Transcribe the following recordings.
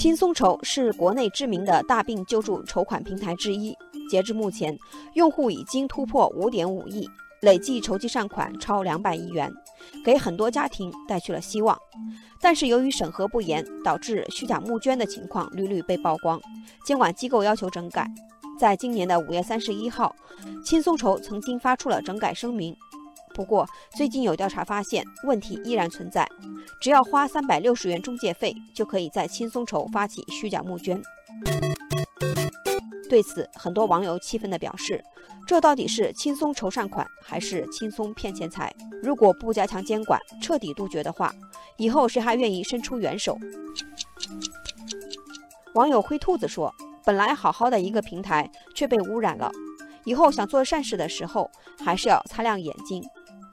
轻松筹是国内知名的大病救助筹款平台之一，截至目前，用户已经突破五点五亿，累计筹集善款超两百亿元，给很多家庭带去了希望。但是由于审核不严，导致虚假募捐的情况屡屡被曝光，监管机构要求整改。在今年的五月三十一号，轻松筹曾经发出了整改声明。不过，最近有调查发现，问题依然存在。只要花三百六十元中介费，就可以在轻松筹发起虚假募捐。对此，很多网友气愤地表示：“这到底是轻松筹善款，还是轻松骗钱财？如果不加强监管，彻底杜绝的话，以后谁还愿意伸出援手？”网友灰兔子说。本来好好的一个平台却被污染了，以后想做善事的时候还是要擦亮眼睛。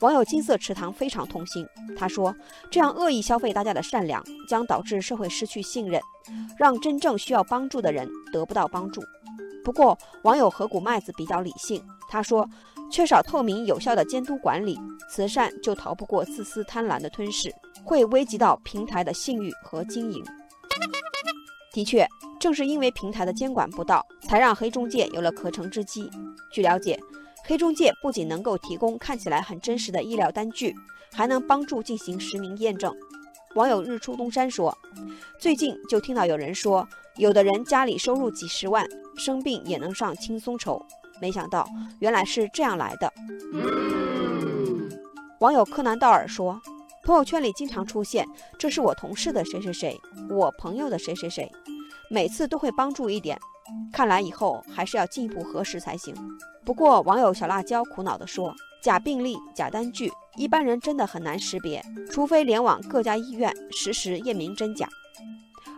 网友金色池塘非常痛心，他说：“这样恶意消费大家的善良，将导致社会失去信任，让真正需要帮助的人得不到帮助。”不过，网友河谷麦子比较理性，他说：“缺少透明有效的监督管理，慈善就逃不过自私贪婪的吞噬，会危及到平台的信誉和经营。”的确。正是因为平台的监管不当，才让黑中介有了可乘之机。据了解，黑中介不仅能够提供看起来很真实的医疗单据，还能帮助进行实名验证。网友日出东山说：“最近就听到有人说，有的人家里收入几十万，生病也能上轻松筹。没想到原来是这样来的。”网友柯南道尔说：“朋友圈里经常出现，这是我同事的谁谁谁，我朋友的谁谁谁。”每次都会帮助一点，看来以后还是要进一步核实才行。不过，网友小辣椒苦恼地说：“假病历、假单据，一般人真的很难识别，除非联网各家医院实时验明真假。”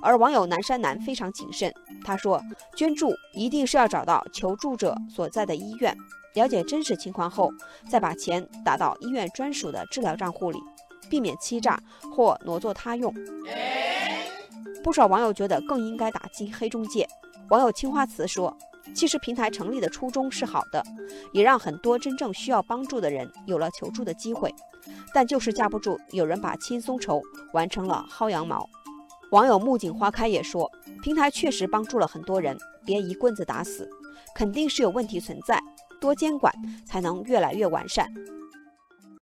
而网友南山南非常谨慎，他说：“捐助一定是要找到求助者所在的医院，了解真实情况后，再把钱打到医院专属的治疗账户里，避免欺诈或挪作他用。”不少网友觉得更应该打击黑中介。网友青花瓷说：“其实平台成立的初衷是好的，也让很多真正需要帮助的人有了求助的机会，但就是架不住有人把轻松筹完成了薅羊毛。”网友木槿花开也说：“平台确实帮助了很多人，别一棍子打死，肯定是有问题存在，多监管才能越来越完善。”